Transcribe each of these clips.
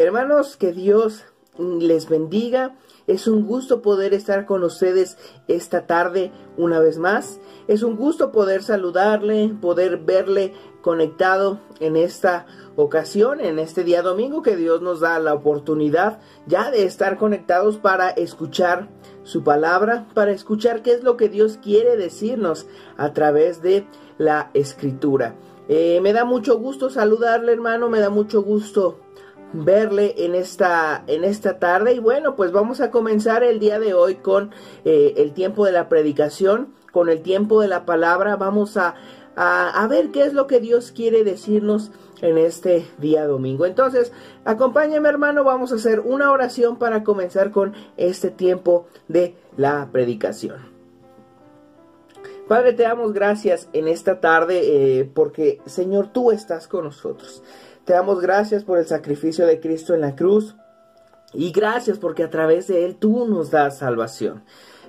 Hermanos, que Dios les bendiga. Es un gusto poder estar con ustedes esta tarde una vez más. Es un gusto poder saludarle, poder verle conectado en esta ocasión, en este día domingo que Dios nos da la oportunidad ya de estar conectados para escuchar su palabra, para escuchar qué es lo que Dios quiere decirnos a través de la escritura. Eh, me da mucho gusto saludarle hermano, me da mucho gusto verle en esta, en esta tarde. Y bueno, pues vamos a comenzar el día de hoy con eh, el tiempo de la predicación, con el tiempo de la palabra. Vamos a, a, ver qué es lo que Dios quiere decirnos en este día domingo. Entonces, acompáñame hermano, vamos a hacer una oración para comenzar con este tiempo de la predicación. Padre, te damos gracias en esta tarde eh, porque, Señor, tú estás con nosotros. Te damos gracias por el sacrificio de Cristo en la cruz y gracias porque a través de Él tú nos das salvación.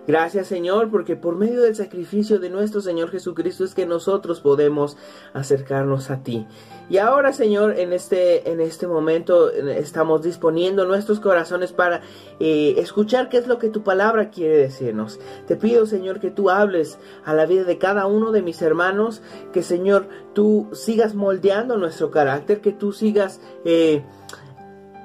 Gracias Señor, porque por medio del sacrificio de nuestro Señor Jesucristo es que nosotros podemos acercarnos a ti. Y ahora Señor, en este, en este momento estamos disponiendo nuestros corazones para eh, escuchar qué es lo que tu palabra quiere decirnos. Te pido Señor que tú hables a la vida de cada uno de mis hermanos, que Señor tú sigas moldeando nuestro carácter, que tú sigas... Eh,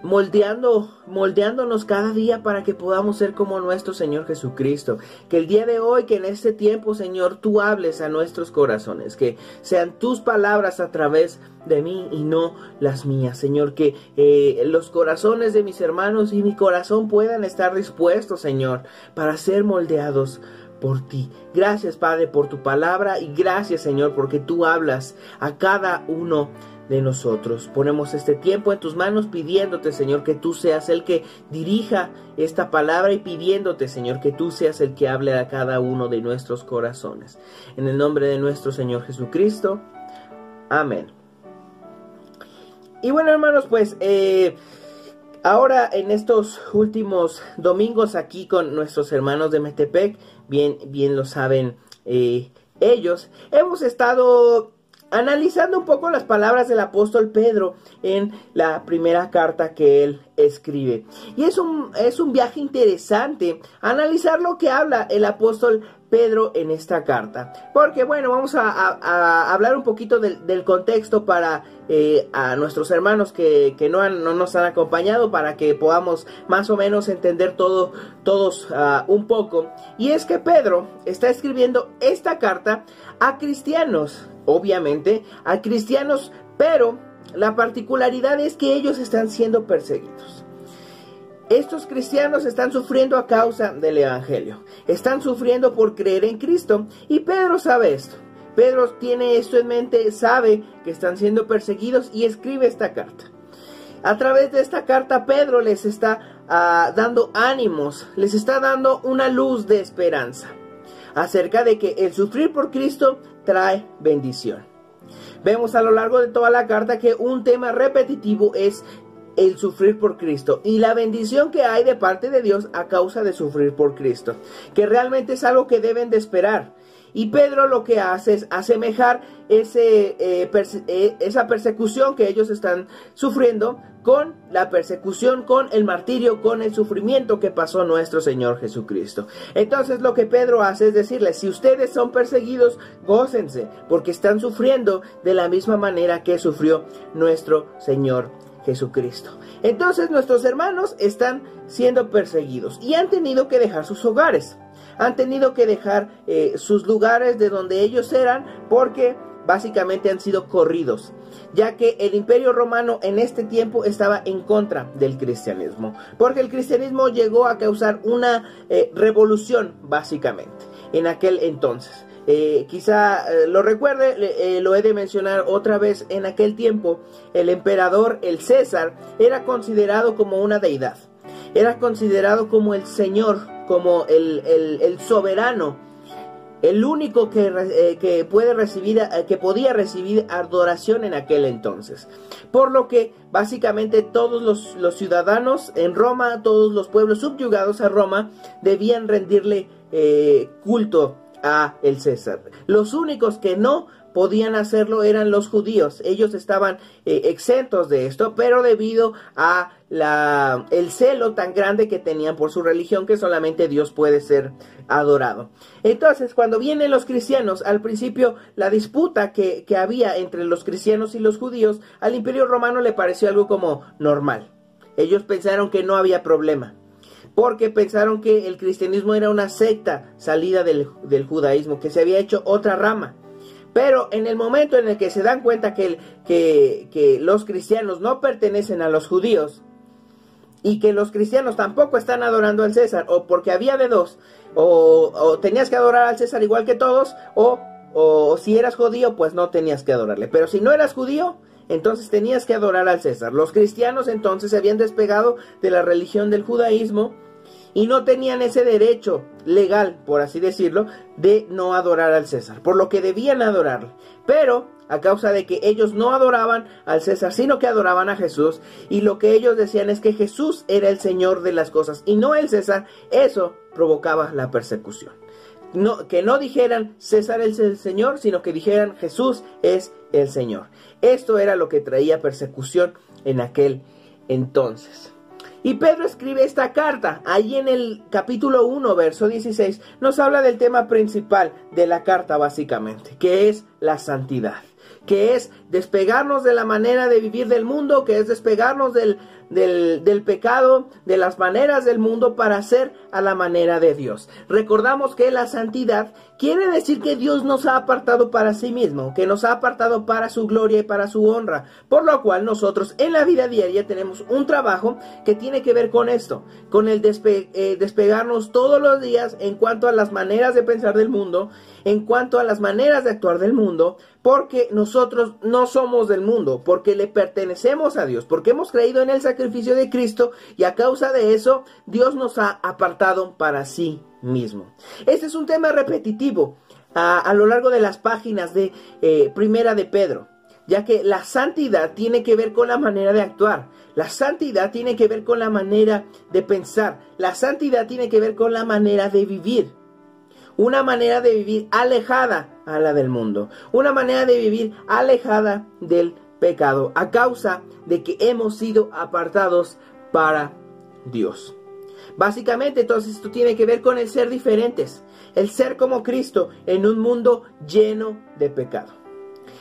moldeando, moldeándonos cada día para que podamos ser como nuestro Señor Jesucristo. Que el día de hoy, que en este tiempo, Señor, tú hables a nuestros corazones, que sean tus palabras a través de mí y no las mías, Señor, que eh, los corazones de mis hermanos y mi corazón puedan estar dispuestos, Señor, para ser moldeados por ti. Gracias, Padre, por tu palabra y gracias, Señor, porque tú hablas a cada uno de nosotros. Ponemos este tiempo en tus manos pidiéndote, Señor, que tú seas el que dirija esta palabra y pidiéndote, Señor, que tú seas el que hable a cada uno de nuestros corazones. En el nombre de nuestro Señor Jesucristo. Amén. Y bueno, hermanos, pues eh, ahora en estos últimos domingos aquí con nuestros hermanos de Metepec, bien, bien lo saben eh, ellos, hemos estado analizando un poco las palabras del apóstol Pedro en la primera carta que él escribe. Y es un, es un viaje interesante analizar lo que habla el apóstol Pedro en esta carta. Porque bueno, vamos a, hablar un poquito del, contexto para eh, a nuestros hermanos que, no, no, nos han acompañado para que podamos más o menos entender todo, todos ah, un poco. Y es que Pedro está escribiendo esta carta a cristianos obviamente, a cristianos, pero la particularidad es que ellos están siendo perseguidos. Estos cristianos están sufriendo a causa del Evangelio, están sufriendo por creer en Cristo y Pedro sabe esto. Pedro tiene esto en mente, sabe que están siendo perseguidos y escribe esta carta. A través de esta carta Pedro les está ah, dando ánimos, les está dando una luz de esperanza acerca de que el sufrir por Cristo trae bendición. Vemos a lo largo de toda la carta que un tema repetitivo es el sufrir por Cristo y la bendición que hay de parte de Dios a causa de sufrir por Cristo, que realmente es algo que deben de esperar. Y Pedro lo que hace es asemejar ese, eh, eh, esa persecución que ellos están sufriendo con la persecución, con el martirio, con el sufrimiento que pasó nuestro Señor Jesucristo. Entonces lo que Pedro hace es decirles, si ustedes son perseguidos, gócense, porque están sufriendo de la misma manera que sufrió nuestro Señor Jesucristo. Entonces nuestros hermanos están siendo perseguidos y han tenido que dejar sus hogares han tenido que dejar eh, sus lugares de donde ellos eran porque básicamente han sido corridos, ya que el imperio romano en este tiempo estaba en contra del cristianismo, porque el cristianismo llegó a causar una eh, revolución básicamente en aquel entonces. Eh, quizá lo recuerde, lo he de mencionar otra vez, en aquel tiempo el emperador, el César, era considerado como una deidad, era considerado como el Señor como el, soberano, el único que, eh, puede recibir, eh, que podía recibir adoración en aquel entonces. Por lo que básicamente todos los, ciudadanos en Roma, todos los pueblos subyugados a Roma, debían rendirle eh, culto a el César. Los únicos que no podían hacerlo eran los judíos. Ellos estaban eh, exentos de esto, pero debido a la, el celo tan grande que tenían por su religión que solamente Dios puede ser adorado. Entonces, cuando vienen los cristianos, al principio la disputa que, que había entre los cristianos y los judíos, al imperio romano le pareció algo como normal. Ellos pensaron que no había problema porque pensaron que el cristianismo era una secta salida del, judaísmo, que se había hecho otra rama. Pero en el momento en el que se dan cuenta que, que, los cristianos no pertenecen a los judíos y que los cristianos tampoco están adorando al César, o porque había de dos, o, tenías que adorar al César igual que todos, o, o si eras judío, pues no tenías que adorarle. Pero si no eras judío, entonces tenías que adorar al César. Los cristianos entonces se habían despegado de la religión del judaísmo y no tenían ese derecho legal, por así decirlo, de no adorar al César, por lo que debían adorarle. Pero a causa de que ellos no adoraban al César, sino que adoraban a Jesús, y lo que ellos decían es que Jesús era el Señor de las cosas y no el César, eso provocaba la persecución. No, que no dijeran César es el Señor, sino que dijeran Jesús es el Señor. Esto era lo que traía persecución en aquel entonces. Y Pedro escribe esta carta, ahí en el capítulo 1, verso 16, nos habla del tema principal de la carta básicamente, que es la santidad que es despegarnos de la manera de vivir del mundo, que es despegarnos del, del, pecado, de las maneras del mundo para ser a la manera de Dios. Recordamos que la santidad quiere decir que Dios nos ha apartado para sí mismo, que nos ha apartado para su gloria y para su honra, por lo cual nosotros en la vida diaria tenemos un trabajo que tiene que ver con esto, con el eh, despegarnos todos los días en cuanto a las maneras de pensar del mundo, en cuanto a las maneras de actuar del mundo, porque nosotros no somos del mundo, porque le pertenecemos a Dios, porque hemos creído en el sacrificio de Cristo y a causa de eso Dios nos ha apartado para sí mismo. Este es un tema repetitivo a, lo largo de las páginas de eh, Primera de Pedro, ya que la santidad tiene que ver con la manera de actuar, la santidad tiene que ver con la manera de pensar, la santidad tiene que ver con la manera de vivir una manera de vivir alejada a la del mundo, una manera de vivir alejada del pecado, a causa de que hemos sido apartados para Dios. Básicamente, entonces, esto tiene que ver con el ser diferentes, el ser como Cristo en un mundo lleno de pecado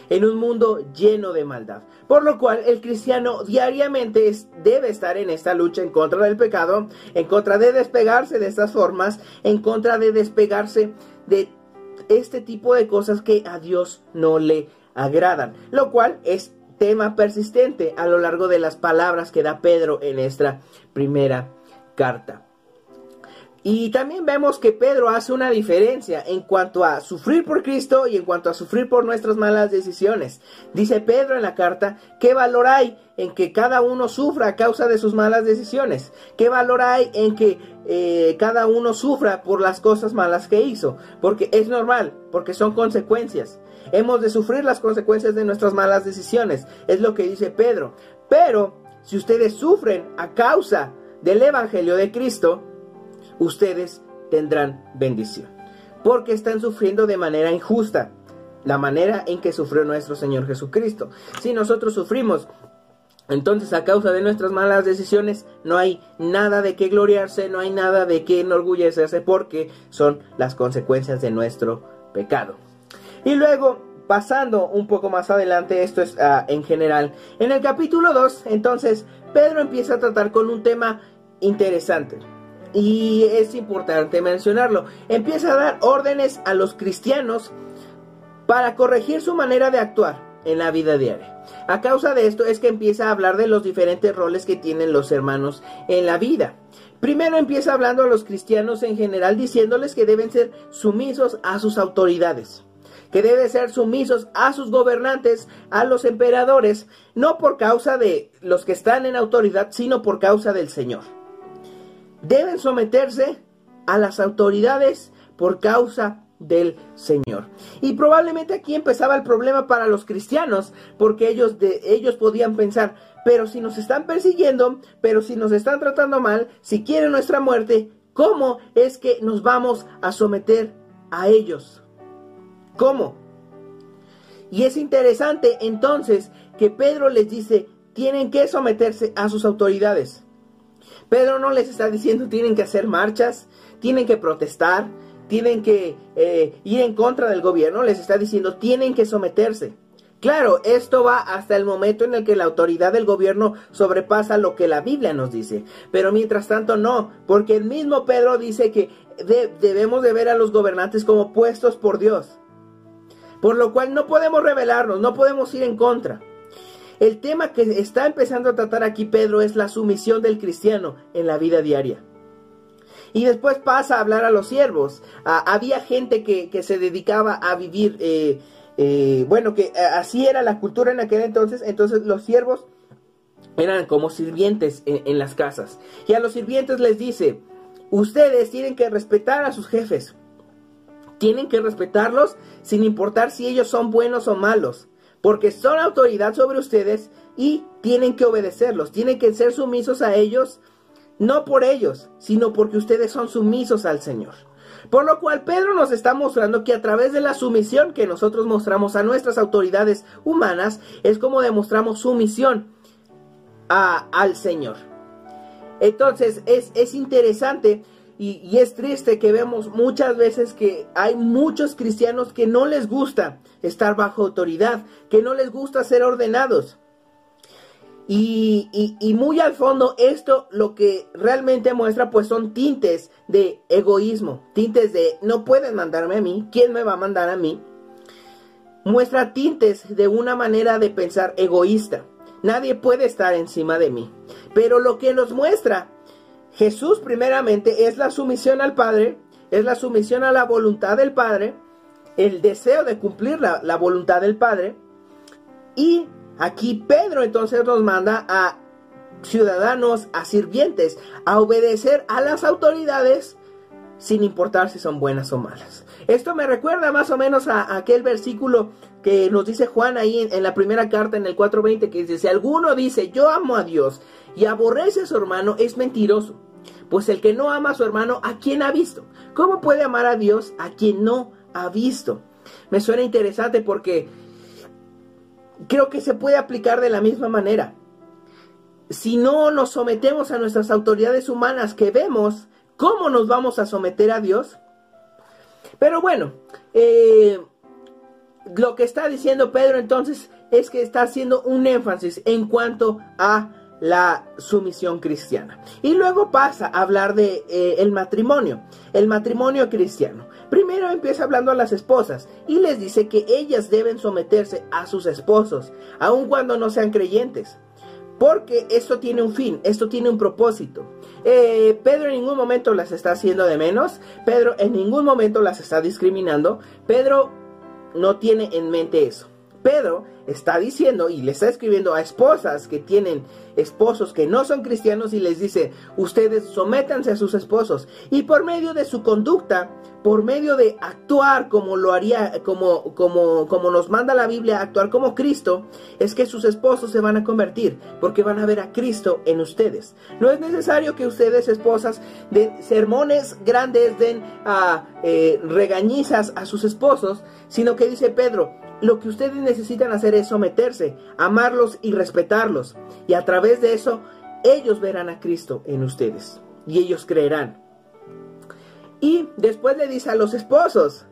en un mundo lleno de maldad. Por lo cual el cristiano diariamente debe estar en esta lucha en contra del pecado, en contra de despegarse de estas formas, en contra de despegarse de este tipo de cosas que a Dios no le agradan. Lo cual es tema persistente a lo largo de las palabras que da Pedro en esta primera carta. Y también vemos que Pedro hace una diferencia en cuanto a sufrir por Cristo y en cuanto a sufrir por nuestras malas decisiones. Dice Pedro en la carta, ¿qué valor hay en que cada uno sufra a causa de sus malas decisiones? ¿Qué valor hay en que eh, cada uno sufra por las cosas malas que hizo? Porque es normal, porque son consecuencias. Hemos de sufrir las consecuencias de nuestras malas decisiones. Es lo que dice Pedro. Pero si ustedes sufren a causa del Evangelio de Cristo, ustedes tendrán bendición. Porque están sufriendo de manera injusta, la manera en que sufrió nuestro Señor Jesucristo. Si nosotros sufrimos, entonces a causa de nuestras malas decisiones no hay nada de qué gloriarse, no hay nada de qué enorgullecerse, porque son las consecuencias de nuestro pecado. Y luego, pasando un poco más adelante, esto es ah, en general, en el capítulo 2, entonces Pedro empieza a tratar con un tema interesante. Y es importante mencionarlo. Empieza a dar órdenes a los cristianos para corregir su manera de actuar en la vida diaria. A causa de esto es que empieza a hablar de los diferentes roles que tienen los hermanos en la vida. Primero empieza hablando a los cristianos en general diciéndoles que deben ser sumisos a sus autoridades, que deben ser sumisos a sus gobernantes, a los emperadores, no por causa de los que están en autoridad, sino por causa del Señor deben someterse a las autoridades por causa del Señor. Y probablemente aquí empezaba el problema para los cristianos, porque ellos, de, ellos podían pensar, pero si nos están persiguiendo, pero si nos están tratando mal, si quieren nuestra muerte, ¿cómo es que nos vamos a someter a ellos? ¿Cómo? Y es interesante entonces que Pedro les dice, tienen que someterse a sus autoridades. Pedro no les está diciendo tienen que hacer marchas, tienen que protestar, tienen que eh, ir en contra del gobierno, les está diciendo tienen que someterse. Claro, esto va hasta el momento en el que la autoridad del gobierno sobrepasa lo que la Biblia nos dice. Pero mientras tanto no, porque el mismo Pedro dice que debemos de ver a los gobernantes como puestos por Dios. Por lo cual no podemos rebelarnos, no podemos ir en contra. El tema que está empezando a tratar aquí Pedro es la sumisión del cristiano en la vida diaria. Y después pasa a hablar a los siervos. Ah, había gente que, se dedicaba a vivir, eh, eh, bueno, que eh, así era la cultura en aquel entonces. Entonces los siervos eran como sirvientes en las casas. Y a los sirvientes les dice, ustedes tienen que respetar a sus jefes. Tienen que respetarlos sin importar si ellos son buenos o malos porque son autoridad sobre ustedes y tienen que obedecerlos, tienen que ser sumisos a ellos, no por ellos, sino porque ustedes son sumisos al Señor. Por lo cual Pedro nos está mostrando que a través de la sumisión que nosotros mostramos a nuestras autoridades humanas es como demostramos sumisión al Señor. Entonces es, es interesante y, es triste que vemos muchas veces que hay muchos cristianos que no les gusta estar bajo autoridad, que no les gusta ser ordenados. Y, muy al fondo esto lo que realmente muestra pues son tintes de egoísmo, tintes de no pueden mandarme a mí, ¿quién me va a mandar a mí? Muestra tintes de una manera de pensar egoísta. Nadie puede estar encima de mí. Pero lo que nos muestra Jesús primeramente es la sumisión al Padre, es la sumisión a la voluntad del Padre, el deseo de cumplir la, voluntad del Padre. Y aquí Pedro entonces nos manda a ciudadanos, a sirvientes, a obedecer a las autoridades sin importar si son buenas o malas. Esto me recuerda más o menos a, aquel versículo que nos dice Juan ahí en, la primera carta en el 4.20 que dice, si alguno dice yo amo a Dios y aborrece a su hermano, es mentiroso. Pues el que no ama a su hermano, ¿a quién ha visto? ¿Cómo puede amar a Dios a quien no ha visto? Me suena interesante porque creo que se puede aplicar de la misma manera. Si no nos sometemos a nuestras autoridades humanas que vemos, ¿cómo nos vamos a someter a Dios? Pero bueno, eh, lo que está diciendo Pedro entonces es que está haciendo un énfasis en cuanto a la sumisión cristiana. Y luego pasa a hablar de eh, el matrimonio, el matrimonio cristiano. Primero empieza hablando a las esposas y les dice que ellas deben someterse a sus esposos, aun cuando no sean creyentes. Porque esto tiene un fin, esto tiene un propósito. Eh, Pedro en ningún momento las está haciendo de menos, Pedro en ningún momento las está discriminando, Pedro no tiene en mente eso. Pedro está diciendo y le está escribiendo a esposas que tienen esposos que no son cristianos y les dice, ustedes sométanse a sus esposos y por medio de su conducta, por medio de actuar como lo haría, como, como, como nos manda la Biblia, actuar como Cristo, es que sus esposos se van a convertir porque van a ver a Cristo en ustedes. No es necesario que ustedes, esposas, den sermones grandes, den a, eh, regañizas a sus esposos, sino que dice Pedro, lo que ustedes necesitan hacer es someterse, amarlos y respetarlos. Y a través de eso, ellos verán a Cristo en ustedes. Y ellos creerán. Y después le dice a los esposos,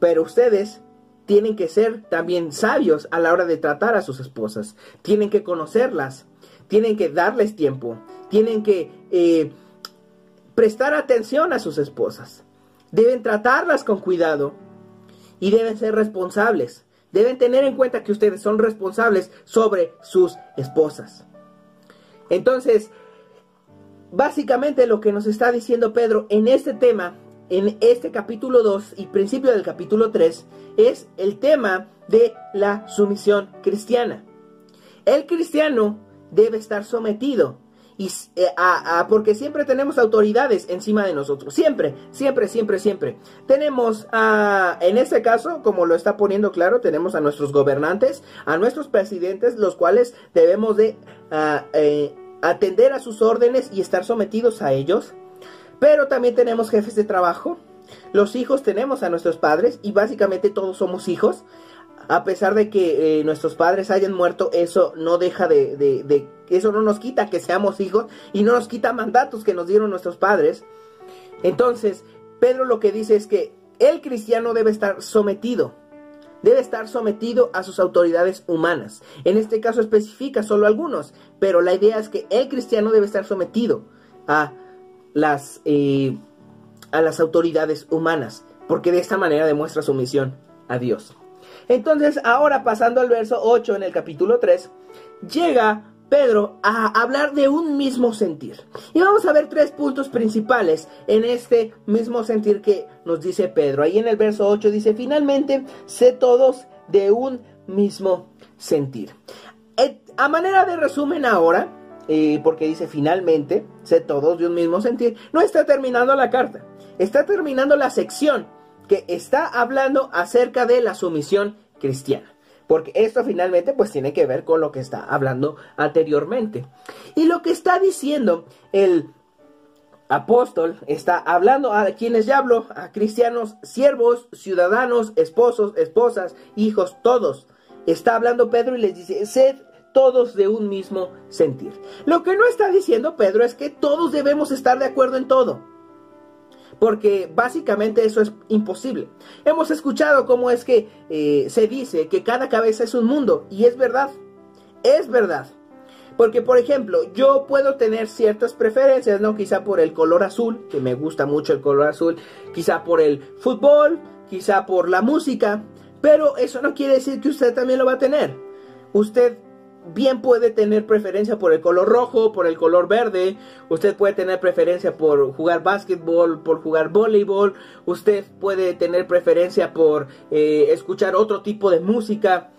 pero ustedes tienen que ser también sabios a la hora de tratar a sus esposas. Tienen que conocerlas. Tienen que darles tiempo. Tienen que eh, prestar atención a sus esposas. Deben tratarlas con cuidado. Y deben ser responsables deben tener en cuenta que ustedes son responsables sobre sus esposas. Entonces, básicamente lo que nos está diciendo Pedro en este tema, en este capítulo 2 y principio del capítulo 3, es el tema de la sumisión cristiana. El cristiano debe estar sometido y eh, porque siempre tenemos autoridades encima de nosotros, siempre, siempre, siempre, siempre. Tenemos a, en este caso, como lo está poniendo claro, tenemos a nuestros gobernantes, a nuestros presidentes, los cuales debemos de eh, atender a sus órdenes y estar sometidos a ellos. Pero también tenemos jefes de trabajo, los hijos tenemos a nuestros padres y básicamente todos somos hijos. a pesar de que eh, nuestros padres hayan muerto, eso no deja de, de, eso no nos quita que seamos hijos y no nos quita mandatos que nos dieron nuestros padres. Entonces, Pedro lo que dice es que el cristiano debe estar sometido, debe estar sometido a sus autoridades humanas. En este caso especifica solo algunos, pero la idea es que el cristiano debe estar sometido a las, eh, a las autoridades humanas, porque de esta manera demuestra sumisión a Dios. Entonces, ahora pasando al verso 8 en el capítulo 3, llega Pedro a hablar de un mismo sentir. Y vamos a ver tres puntos principales en este mismo sentir que nos dice Pedro. Ahí en el verso 8 dice, finalmente, sé todos de un mismo sentir. A manera de resumen ahora, eh, porque dice finalmente, sé todos de un mismo sentir, no está terminando la carta, está terminando la sección que está hablando acerca de la sumisión cristiana. Porque esto finalmente pues tiene que ver con lo que está hablando anteriormente. Y lo que está diciendo el apóstol está hablando a quienes ya hablo, a cristianos, siervos, ciudadanos, esposos, esposas, hijos, todos. Está hablando Pedro y les dice, sed todos de un mismo sentir. Lo que no está diciendo Pedro es que todos debemos estar de acuerdo en todo porque básicamente eso es imposible. Hemos escuchado cómo es que eh, se dice que cada cabeza es un mundo, y es verdad, es verdad. Porque, por ejemplo, yo puedo tener ciertas preferencias, ¿no? Quizá por el color azul, que me gusta mucho el color azul, quizá por el fútbol, quizá por la música, pero eso no quiere decir que usted también lo va a tener. Usted bien puede tener preferencia por el color rojo, por el color verde, usted puede tener preferencia por jugar básquetbol, por jugar voleibol, usted puede tener preferencia por eh, escuchar otro tipo de música.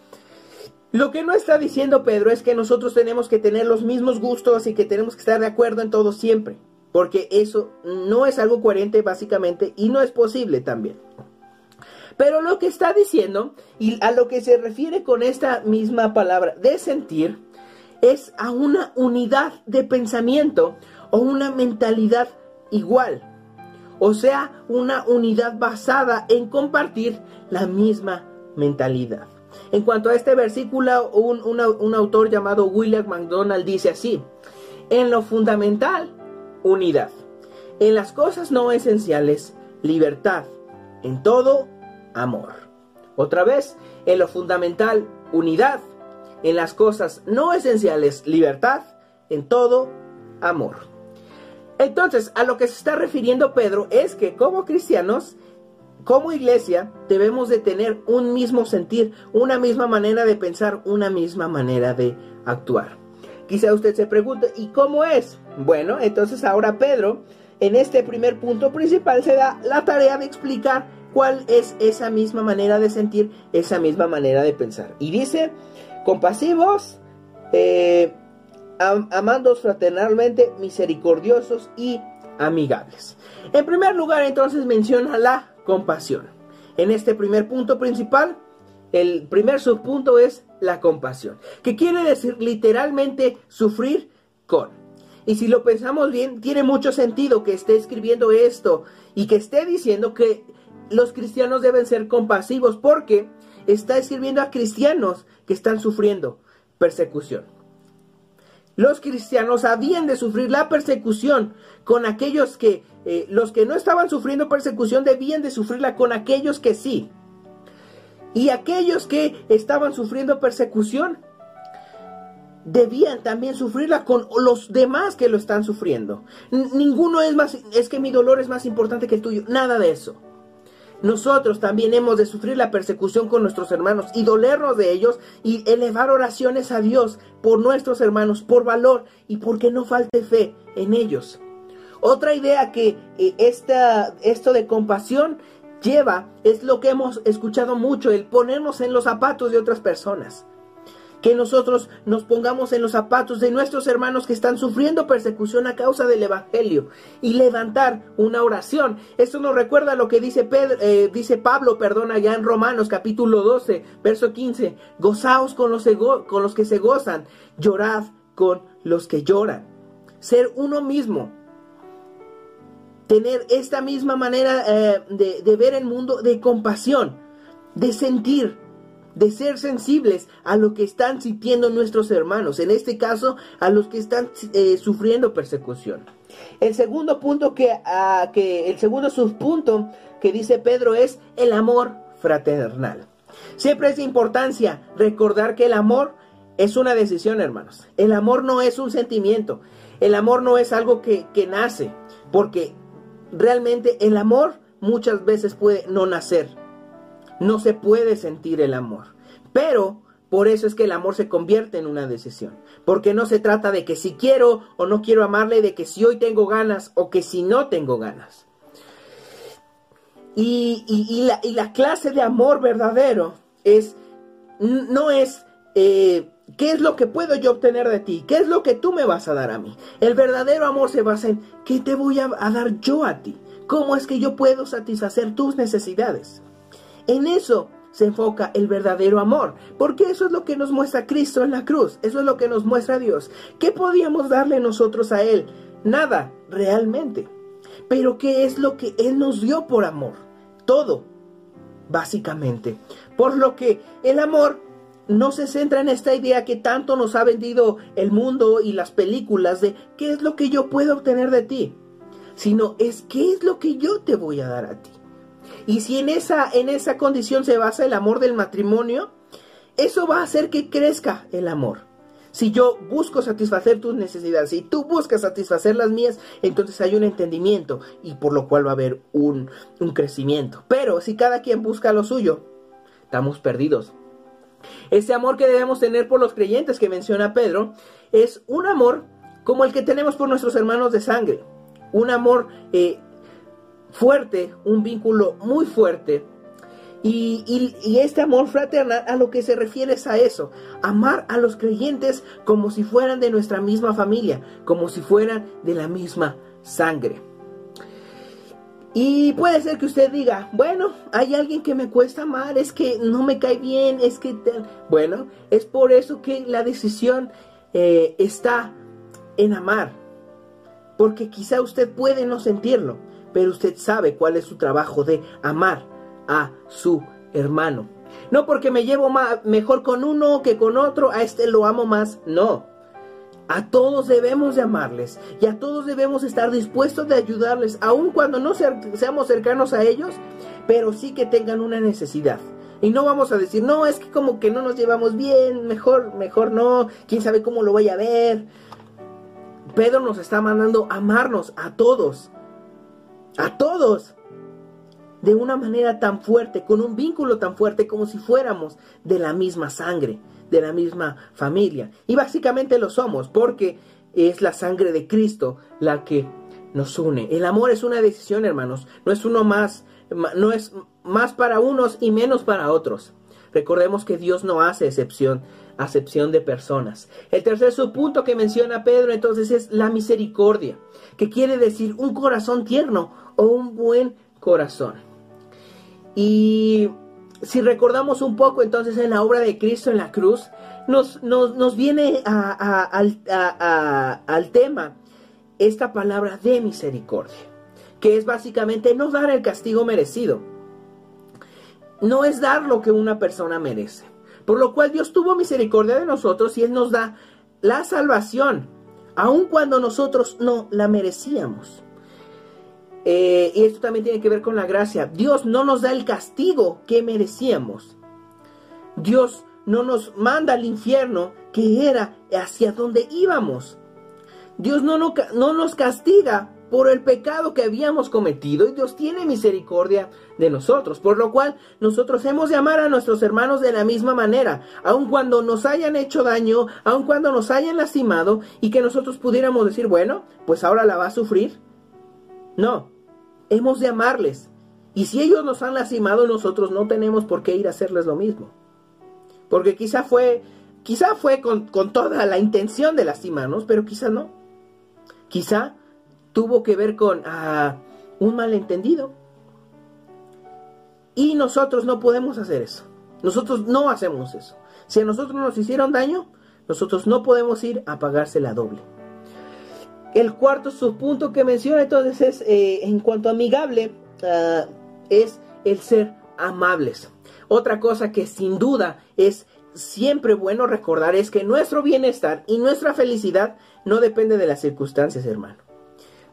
Lo que no está diciendo Pedro es que nosotros tenemos que tener los mismos gustos y que tenemos que estar de acuerdo en todo siempre, porque eso no es algo coherente básicamente y no es posible también. Pero lo que está diciendo y a lo que se refiere con esta misma palabra de sentir es a una unidad de pensamiento o una mentalidad igual. O sea, una unidad basada en compartir la misma mentalidad. En cuanto a este versículo, un, un autor llamado William MacDonald dice así, en lo fundamental, unidad. En las cosas no esenciales, libertad. En todo, amor. Otra vez, en lo fundamental, unidad. En las cosas no esenciales, libertad. En todo, amor. Entonces, a lo que se está refiriendo Pedro es que como cristianos, como iglesia, debemos de tener un mismo sentir, una misma manera de pensar, una misma manera de actuar. Quizá usted se pregunte, ¿y cómo es? Bueno, entonces ahora Pedro, en este primer punto principal, se da la tarea de explicar cuál es esa misma manera de sentir, esa misma manera de pensar. Y dice, compasivos, eh, fraternalmente, misericordiosos y amigables. En primer lugar, entonces menciona la compasión. En este primer punto principal, el primer subpunto es la compasión, que quiere decir literalmente sufrir con. Y si lo pensamos bien, tiene mucho sentido que esté escribiendo esto y que esté diciendo que los cristianos deben ser compasivos porque está escribiendo a cristianos que están sufriendo persecución. Los cristianos habían de sufrir la persecución con aquellos que, eh, los que no estaban sufriendo persecución debían de sufrirla con aquellos que sí. Y aquellos que estaban sufriendo persecución debían también sufrirla con los demás que lo están sufriendo. ninguno es más, es que mi dolor es más importante que el tuyo. Nada de eso. Nosotros también hemos de sufrir la persecución con nuestros hermanos y dolernos de ellos y elevar oraciones a Dios por nuestros hermanos, por valor y porque no falte fe en ellos. Otra idea que eh, esto de compasión lleva es lo que hemos escuchado mucho, el ponernos en los zapatos de otras personas que nosotros nos pongamos en los zapatos de nuestros hermanos que están sufriendo persecución a causa del Evangelio y levantar una oración. Esto nos recuerda lo que dice, eh, dice Pablo, perdona, ya en Romanos capítulo 12, verso 15. Gozaos con los, con los que se gozan, llorad con los que lloran. Ser uno mismo. Tener esta misma manera eh, de ver el mundo de compasión, de sentir, de ser sensibles a lo que están sintiendo nuestros hermanos, en este caso a los que están eh, sufriendo persecución. El segundo punto que, uh, que el segundo subpunto que dice Pedro es el amor fraternal. Siempre es de importancia recordar que el amor es una decisión, hermanos. El amor no es un sentimiento. El amor no es algo que, que nace, porque realmente el amor muchas veces puede no nacer. No se puede sentir el amor. Pero por eso es que el amor se convierte en una decisión. Porque no se trata de que si quiero o no quiero amarle, de que si hoy tengo ganas o que si no tengo ganas. Y, la, clase de amor verdadero es, no es, eh, ¿qué es lo que puedo yo obtener de ti? ¿Qué es lo que tú me vas a dar a mí? El verdadero amor se basa en, ¿qué te voy a dar yo a ti? ¿Cómo es que yo puedo satisfacer tus necesidades? En eso se enfoca el verdadero amor, porque eso es lo que nos muestra Cristo en la cruz, eso es lo que nos muestra Dios. ¿Qué podíamos darle nosotros a Él? Nada, realmente. Pero ¿qué es lo que Él nos dio por amor? todo, básicamente. Por lo que el amor no se centra en esta idea que tanto nos ha vendido el mundo y las películas de qué es lo que yo puedo obtener de ti, sino es qué es lo que yo te voy a dar a ti. Y si en esa, en esa condición se basa el amor del matrimonio, eso va a hacer que crezca el amor. Si yo busco satisfacer tus necesidades y tú buscas satisfacer las mías, entonces hay un entendimiento y por lo cual va a haber un, un crecimiento. Pero si cada quien busca lo suyo, estamos perdidos. Ese amor que debemos tener por los creyentes que menciona Pedro es un amor como el que tenemos por nuestros hermanos de sangre. Un amor eh, fuerte, un vínculo muy fuerte y, este amor fraternal a lo que se refiere es a eso, amar a los creyentes como si fueran de nuestra misma familia, como si fueran de la misma sangre. Y puede ser que usted diga, bueno, hay alguien que me cuesta amar, es que no me cae bien, es que... Bueno, es por eso que la decisión eh, está en amar. Porque quizá usted puede no sentirlo, pero usted sabe cuál es su trabajo de amar a su hermano. No porque me llevo mejor con uno que con otro, a este lo amo más, no. A todos debemos de amarles y a todos debemos estar dispuestos de ayudarles, aun cuando no seamos cercanos a ellos, pero sí que tengan una necesidad. Y no vamos a decir, no, es que como que no nos llevamos bien, mejor, mejor no, quién sabe cómo lo vaya a ver. Pedro nos está mandando amarnos a todos, a todos de una manera tan fuerte, con un vínculo tan fuerte como si fuéramos de la misma sangre, de la misma familia. Y básicamente lo somos porque es la sangre de Cristo la que nos une. El amor es una decisión, hermanos, no es uno más, no es más para unos y menos para otros. Recordemos que Dios no hace excepción, acepción de personas. El tercer subpunto que menciona Pedro entonces es la misericordia, que quiere decir un corazón tierno o un buen corazón. Y si recordamos un poco entonces en la obra de Cristo en la cruz, nos, nos, viene al, al tema esta palabra de misericordia, que es básicamente no dar el castigo merecido. No es dar lo que una persona merece. Por lo cual Dios tuvo misericordia de nosotros y Él nos da la salvación, aun cuando nosotros no la merecíamos. Eh, y esto también tiene que ver con la gracia. Dios no nos da el castigo que merecíamos. Dios no nos manda al infierno que era hacia donde íbamos. Dios no, no, no nos castiga por el pecado que habíamos cometido y Dios tiene misericordia de nosotros, por lo cual nosotros hemos de amar a nuestros hermanos de la misma manera, aun cuando nos hayan hecho daño, aun cuando nos hayan lastimado y que nosotros pudiéramos decir, bueno, pues ahora la va a sufrir. No, hemos de amarles. Y si ellos nos han lastimado, nosotros no tenemos por qué ir a hacerles lo mismo. Porque quizá fue, quizá fue con, toda la intención de lastimarnos, pero quizá no. Quizá tuvo que ver con ah, un malentendido. Y nosotros no podemos hacer eso. Nosotros no hacemos eso. Si a nosotros nos hicieron daño, nosotros no podemos ir a pagarse la doble. El cuarto subpunto que menciona entonces es, eh, en cuanto amigable, ah, es el ser amables. Otra cosa que sin duda es siempre bueno recordar es que nuestro bienestar y nuestra felicidad no depende de las circunstancias, hermano.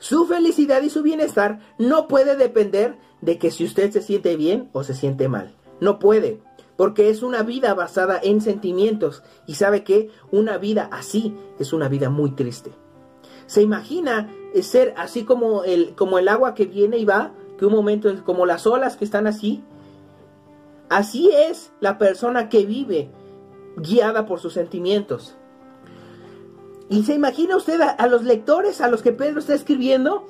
Su felicidad y su bienestar no puede depender de que si usted se siente bien o se siente mal. No puede, porque es una vida basada en sentimientos y sabe que una vida así es una vida muy triste. Se imagina ser así como el, como el agua que viene y va, que un momento es como las olas que están así. Así es la persona que vive guiada por sus sentimientos. Y se imagina usted a, los lectores a los que Pedro está escribiendo,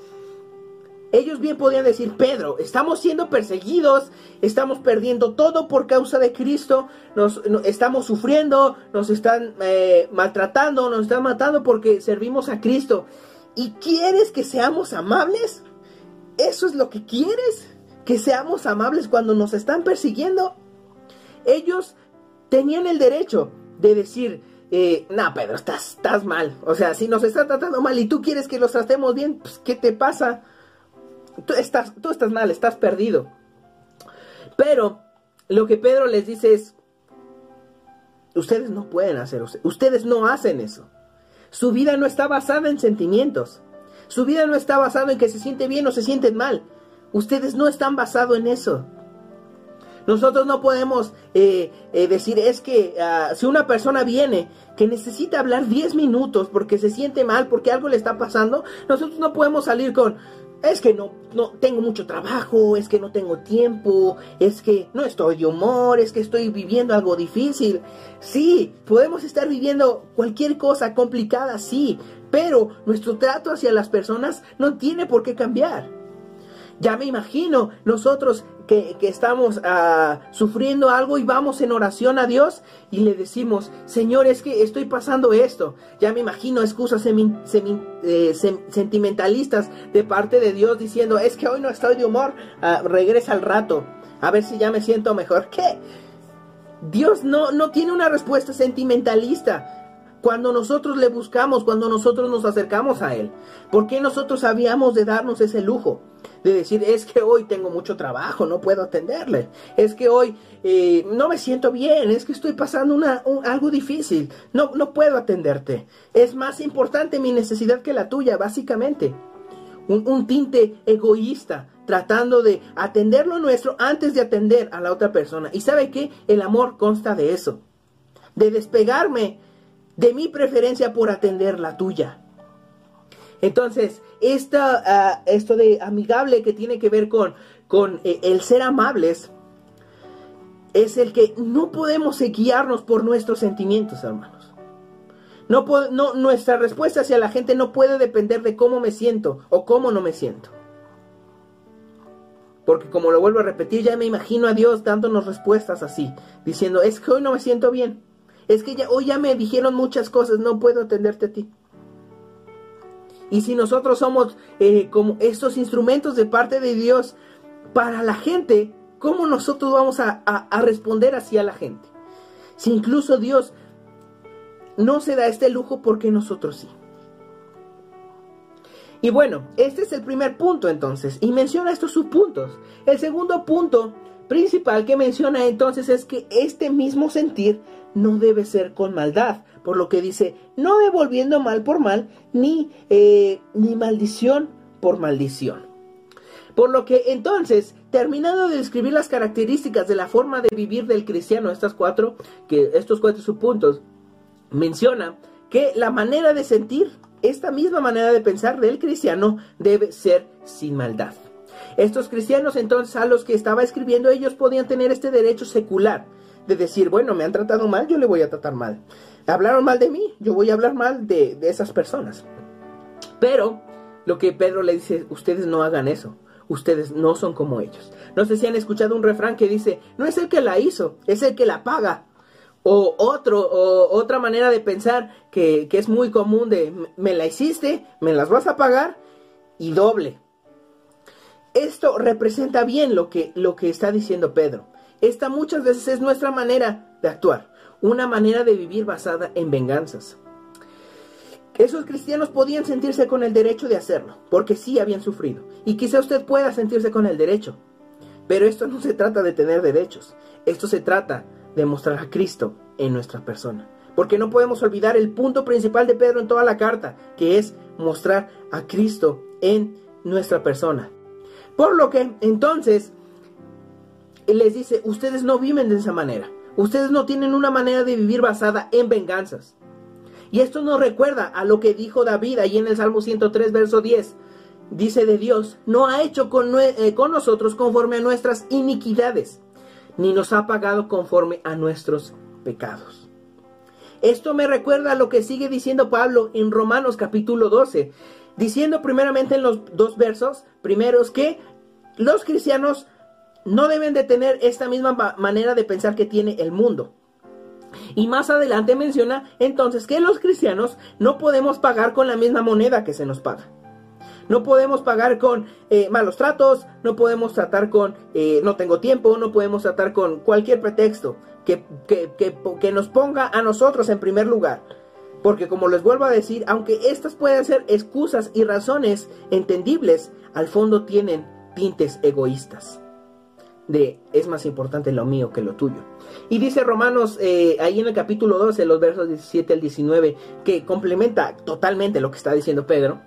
ellos bien podían decir, Pedro, estamos siendo perseguidos, estamos perdiendo todo por causa de Cristo, nos, estamos sufriendo, nos están eh, maltratando, nos están matando porque servimos a Cristo. ¿Y quieres que seamos amables? ¿Eso es lo que quieres? ¿Que seamos amables cuando nos están persiguiendo? Ellos tenían el derecho de decir, eh, no, Pedro, estás, estás mal. O sea, si nos está tratando mal y tú quieres que los tratemos bien, pues, ¿qué te pasa? Tú estás, tú estás mal, estás perdido. Pero lo que Pedro les dice es, ustedes no pueden hacer, ustedes no hacen eso. Su vida no está basada en sentimientos. Su vida no está basada en que se siente bien o se sienten mal. Ustedes no están basados en eso. Nosotros no podemos eh, eh, decir, es que ah, si una persona viene que necesita hablar 10 minutos porque se siente mal, porque algo le está pasando, nosotros no podemos salir con, es que no, no tengo mucho trabajo, es que no tengo tiempo, es que no estoy de humor, es que estoy viviendo algo difícil. Sí, podemos estar viviendo cualquier cosa complicada, sí, pero nuestro trato hacia las personas no tiene por qué cambiar. Ya me imagino nosotros que, estamos ah, sufriendo algo y vamos en oración a Dios y le decimos, Señor, es que estoy pasando esto. Ya me imagino excusas eh, sentimentalistas de parte de Dios diciendo, es que hoy no estoy de humor, ah, regresa al rato, a ver si ya me siento mejor. ¿Qué? Dios no, no tiene una respuesta sentimentalista cuando nosotros le buscamos, cuando nosotros nos acercamos a Él. ¿Por qué nosotros habíamos de darnos ese lujo? de decir, es que hoy tengo mucho trabajo, no puedo atenderle, es que hoy eh, no me siento bien, es que estoy pasando una, algo difícil, no, no puedo atenderte. Es más importante mi necesidad que la tuya, básicamente. Un, tinte egoísta, tratando de atender lo nuestro antes de atender a la otra persona. Y sabe que el amor consta de eso, de despegarme de mi preferencia por atender la tuya. Entonces, esta, ah, esto de amigable que tiene que ver con, con eh, el ser amables, es el que no podemos guiarnos por nuestros sentimientos, hermanos. No, no, nuestra respuesta hacia la gente no puede depender de cómo me siento o cómo no me siento. Porque como lo vuelvo a repetir, ya me imagino a Dios dándonos respuestas así, diciendo, es que hoy no me siento bien. Es que ya, hoy ya me dijeron muchas cosas, no puedo atenderte a ti. Y si nosotros somos eh, como estos instrumentos de parte de Dios para la gente, ¿cómo nosotros vamos a, a responder hacia la gente? Si incluso Dios no se da este lujo, porque nosotros sí? Y bueno, este es el primer punto entonces, y menciona estos subpuntos. El segundo punto principal que menciona entonces es que este mismo sentir no debe ser con maldad, por lo que dice, no devolviendo mal por mal, ni, eh, ni maldición por maldición. Por lo que entonces, terminando de describir las características de la forma de vivir del cristiano, estas cuatro, que estos cuatro subpuntos, menciona que la manera de sentir, esta misma manera de pensar del cristiano, debe ser sin maldad. Estos cristianos entonces a los que estaba escribiendo ellos podían tener este derecho secular de decir, bueno, me han tratado mal, yo le voy a tratar mal. Hablaron mal de mí, yo voy a hablar mal de, esas personas. Pero lo que Pedro le dice, ustedes no hagan eso. Ustedes no son como ellos. No sé si han escuchado un refrán que dice, no es el que la hizo, es el que la paga. O otro, o otra manera de pensar que, que es muy común de, me la hiciste, me las vas a pagar y doble. Esto representa bien lo que, lo que está diciendo Pedro. Esta muchas veces es nuestra manera de actuar, una manera de vivir basada en venganzas. Esos cristianos podían sentirse con el derecho de hacerlo, porque sí habían sufrido, y quizá usted pueda sentirse con el derecho Pero esto no se trata de tener derechos, esto se trata de mostrar a Cristo en nuestra persona. Porque no podemos olvidar el punto principal de Pedro en toda la carta, que es mostrar a Cristo en nuestra persona. Por lo que entonces les dice, ustedes no viven de esa manera. Ustedes no tienen una manera de vivir basada en venganzas. Y esto nos recuerda a lo que dijo David ahí en el Salmo 103, verso 10. Dice de Dios, no ha hecho con, eh, con nosotros conforme a nuestras iniquidades, ni nos ha pagado conforme a nuestros pecados. Esto me recuerda a lo que sigue diciendo Pablo en Romanos capítulo 12, diciendo primeramente en los dos versos primeros que los cristianos no deben de tener esta misma manera de pensar que tiene el mundo. Y más adelante menciona entonces que los cristianos no podemos pagar con la misma moneda que se nos paga. No podemos pagar con eh, malos tratos, no podemos tratar con eh, no tengo tiempo, no podemos tratar con cualquier pretexto que, que, que, nos ponga a nosotros en primer lugar. Porque como les vuelvo a decir, aunque estas pueden ser excusas y razones entendibles, al fondo tienen tintes egoístas. De es más importante lo mío que lo tuyo. Y dice Romanos eh, ahí en el capítulo 12, los versos 17 al 19, que complementa totalmente lo que está diciendo Pedro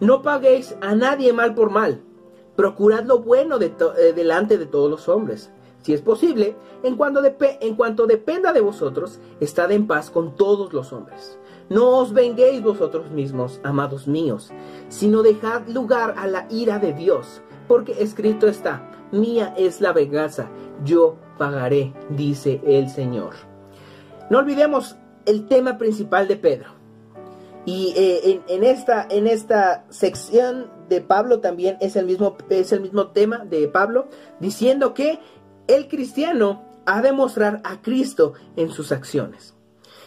no paguéis a nadie mal por mal. Procurad lo bueno eh, delante de todos los hombres. Si es posible, en cuanto, en cuanto dependa de vosotros, estad en paz con todos los hombres. No os venguéis vosotros mismos, amados míos, sino dejad lugar a la ira de Dios, porque escrito está, mía es la venganza, yo pagaré, dice el Señor. No olvidemos el tema principal de Pedro. Y eh, en, esta, en esta sección de Pablo también es el, mismo, es el mismo tema de Pablo, diciendo que el cristiano ha de mostrar a Cristo en sus acciones.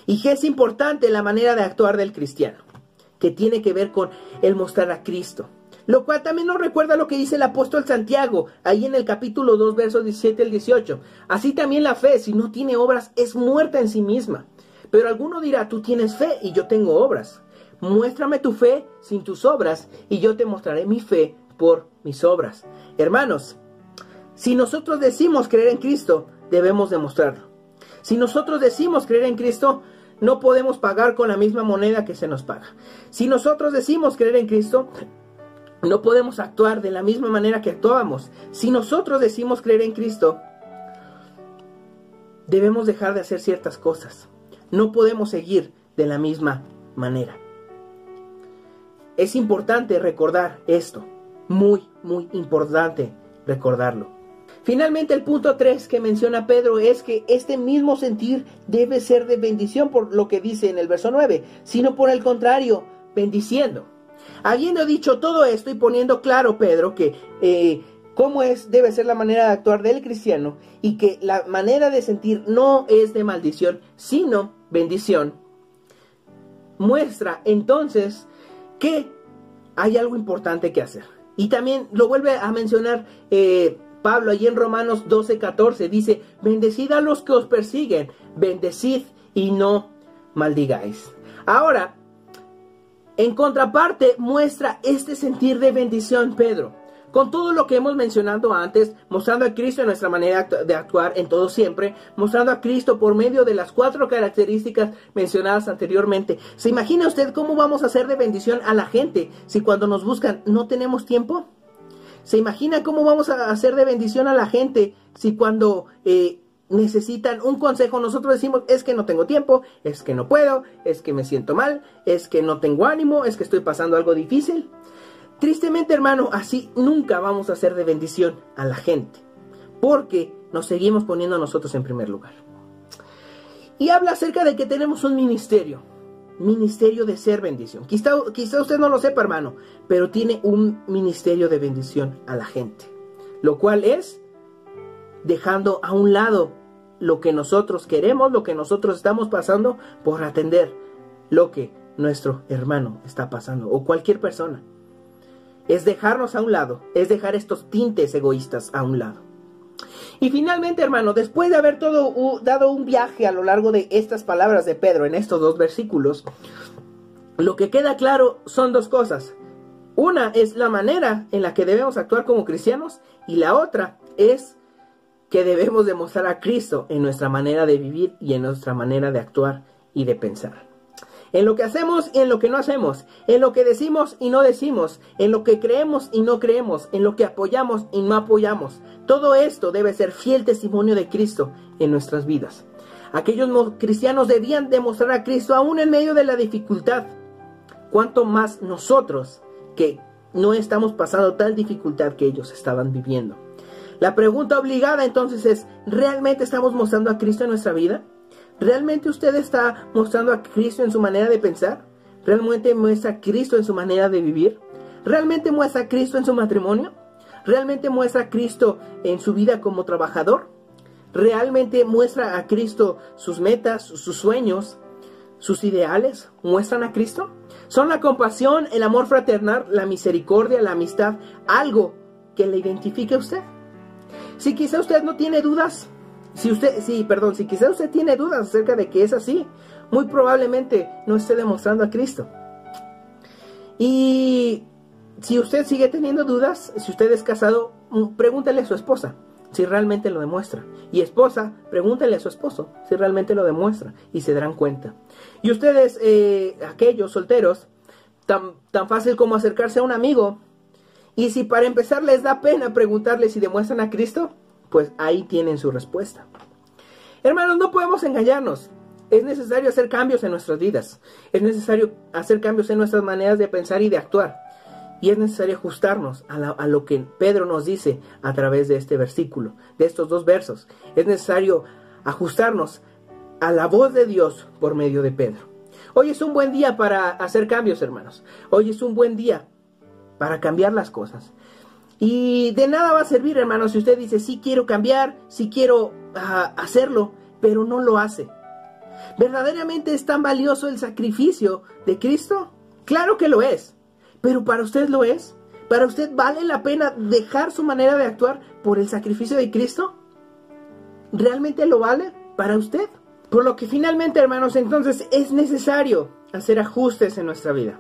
Y que es importante la manera de actuar del cristiano, que tiene que ver con el mostrar a Cristo. Lo cual también nos recuerda lo que dice el apóstol Santiago, ahí en el capítulo 2, versos 17 al 18. Así también la fe, si no tiene obras, es muerta en sí misma. Pero alguno dirá, tú tienes fe y yo tengo obras muéstrame tu fe sin tus obras y yo te mostraré mi fe por mis obras. Hermanos, si nosotros decimos creer en Cristo, debemos demostrarlo. Si nosotros decimos creer en Cristo, no podemos pagar con la misma moneda que se nos paga. Si nosotros decimos creer en Cristo, no podemos actuar de la misma manera que actuábamos. Si nosotros decimos creer en Cristo, debemos dejar de hacer ciertas cosas. No podemos seguir de la misma manera. Es importante recordar esto, muy, muy importante recordarlo. Finalmente el punto 3 que menciona Pedro es que este mismo sentir debe ser de bendición por lo que dice en el verso 9, sino por el contrario, bendiciendo. Habiendo dicho todo esto y poniendo claro Pedro que eh, cómo es, debe ser la manera de actuar del cristiano y que la manera de sentir no es de maldición, sino bendición, muestra entonces que hay algo importante que hacer. Y también lo vuelve a mencionar eh, Pablo allí en Romanos 12, 14. Dice, bendecid a los que os persiguen, bendecid y no maldigáis. Ahora, en contraparte, muestra este sentir de bendición Pedro. Con todo lo que hemos mencionado antes, mostrando a Cristo en nuestra manera de actuar en todo siempre, mostrando a Cristo por medio de las cuatro características mencionadas anteriormente. ¿Se imagina usted cómo vamos a hacer de bendición a la gente si cuando nos buscan no tenemos tiempo? ¿Se imagina cómo vamos a hacer de bendición a la gente si cuando eh, necesitan un consejo nosotros decimos es que no tengo tiempo, es que no puedo, es que me siento mal, es que no tengo ánimo, es que estoy pasando algo difícil? Tristemente, hermano, así nunca vamos a ser de bendición a la gente, porque nos seguimos poniendo a nosotros en primer lugar. Y habla acerca de que tenemos un ministerio, ministerio de ser bendición. Quizá, quizá usted no lo sepa, hermano, pero tiene un ministerio de bendición a la gente, lo cual es dejando a un lado lo que nosotros queremos, lo que nosotros estamos pasando, por atender lo que nuestro hermano está pasando o cualquier persona es dejarnos a un lado, es dejar estos tintes egoístas a un lado. Y finalmente, hermano, después de haber todo dado un viaje a lo largo de estas palabras de Pedro en estos dos versículos, lo que queda claro son dos cosas. Una es la manera en la que debemos actuar como cristianos y la otra es que debemos demostrar a Cristo en nuestra manera de vivir y en nuestra manera de actuar y de pensar. En lo que hacemos y en lo que no hacemos, en lo que decimos y no decimos, en lo que creemos y no creemos, en lo que apoyamos y no apoyamos. Todo esto debe ser fiel testimonio de Cristo en nuestras vidas. Aquellos cristianos debían demostrar a Cristo aún en medio de la dificultad. Cuanto más nosotros que no estamos pasando tal dificultad que ellos estaban viviendo. La pregunta obligada entonces es, ¿realmente estamos mostrando a Cristo en nuestra vida? ¿Realmente usted está mostrando a Cristo en su manera de pensar? ¿Realmente muestra a Cristo en su manera de vivir? ¿Realmente muestra a Cristo en su matrimonio? ¿Realmente muestra a Cristo en su vida como trabajador? ¿Realmente muestra a Cristo sus metas, sus sueños, sus ideales? ¿Muestran a Cristo? ¿Son la compasión, el amor fraternal, la misericordia, la amistad algo que le identifique a usted? Si quizá usted no tiene dudas, si usted, sí, perdón, si quizá usted tiene dudas acerca de que es así, muy probablemente no esté demostrando a Cristo. Y si usted sigue teniendo dudas, si usted es casado, mm, pregúntele a su esposa si realmente lo demuestra. Y esposa, pregúntele a su esposo si realmente lo demuestra y se darán cuenta. Y ustedes, eh, aquellos solteros, tan, tan fácil como acercarse a un amigo. Y si para empezar les da pena preguntarle si demuestran a Cristo, pues ahí tienen su respuesta. Hermanos, no podemos engañarnos. Es necesario hacer cambios en nuestras vidas. Es necesario hacer cambios en nuestras maneras de pensar y de actuar. Y es necesario ajustarnos a, lo que Pedro nos dice a través de este versículo, de estos dos versos. Es necesario ajustarnos a la voz de Dios por medio de Pedro. Hoy es un buen día para hacer cambios, hermanos. Hoy es un buen día para cambiar las cosas. Y de nada va a servir, hermanos, si usted dice, sí quiero cambiar, sí quiero ah, hacerlo, pero no lo hace. ¿Verdaderamente es tan valioso el sacrificio de Cristo? Claro que lo es. Pero para usted lo es. ¿Para usted vale la pena dejar su manera de actuar por el sacrificio de Cristo? ¿Realmente lo vale para usted? Por lo que finalmente, hermanos, entonces es necesario hacer ajustes en nuestra vida.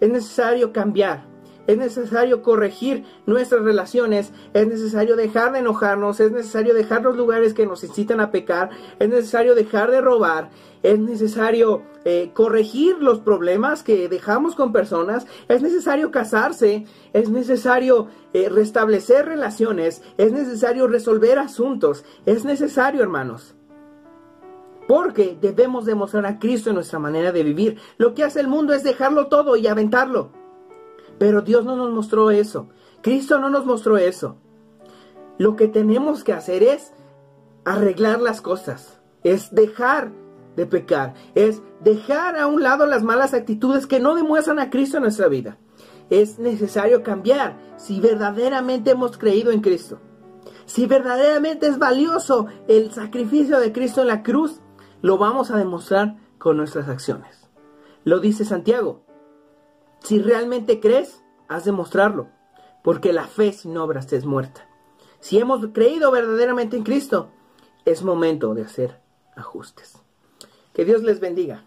Es necesario cambiar. Es necesario corregir nuestras relaciones, es necesario dejar de enojarnos, es necesario dejar los lugares que nos incitan a pecar, es necesario dejar de robar, es necesario eh, corregir los problemas que dejamos con personas, es necesario casarse, es necesario eh, restablecer relaciones, es necesario resolver asuntos, es necesario, hermanos. Porque debemos demostrar a Cristo en nuestra manera de vivir. Lo que hace el mundo es dejarlo todo y aventarlo. Pero Dios no nos mostró eso. Cristo no nos mostró eso. Lo que tenemos que hacer es arreglar las cosas. Es dejar de pecar. Es dejar a un lado las malas actitudes que no demuestran a Cristo en nuestra vida. Es necesario cambiar si verdaderamente hemos creído en Cristo. Si verdaderamente es valioso el sacrificio de Cristo en la cruz, lo vamos a demostrar con nuestras acciones. Lo dice Santiago. Si realmente crees, has de mostrarlo, porque la fe sin obras es muerta. Si hemos creído verdaderamente en Cristo, es momento de hacer ajustes. Que Dios les bendiga.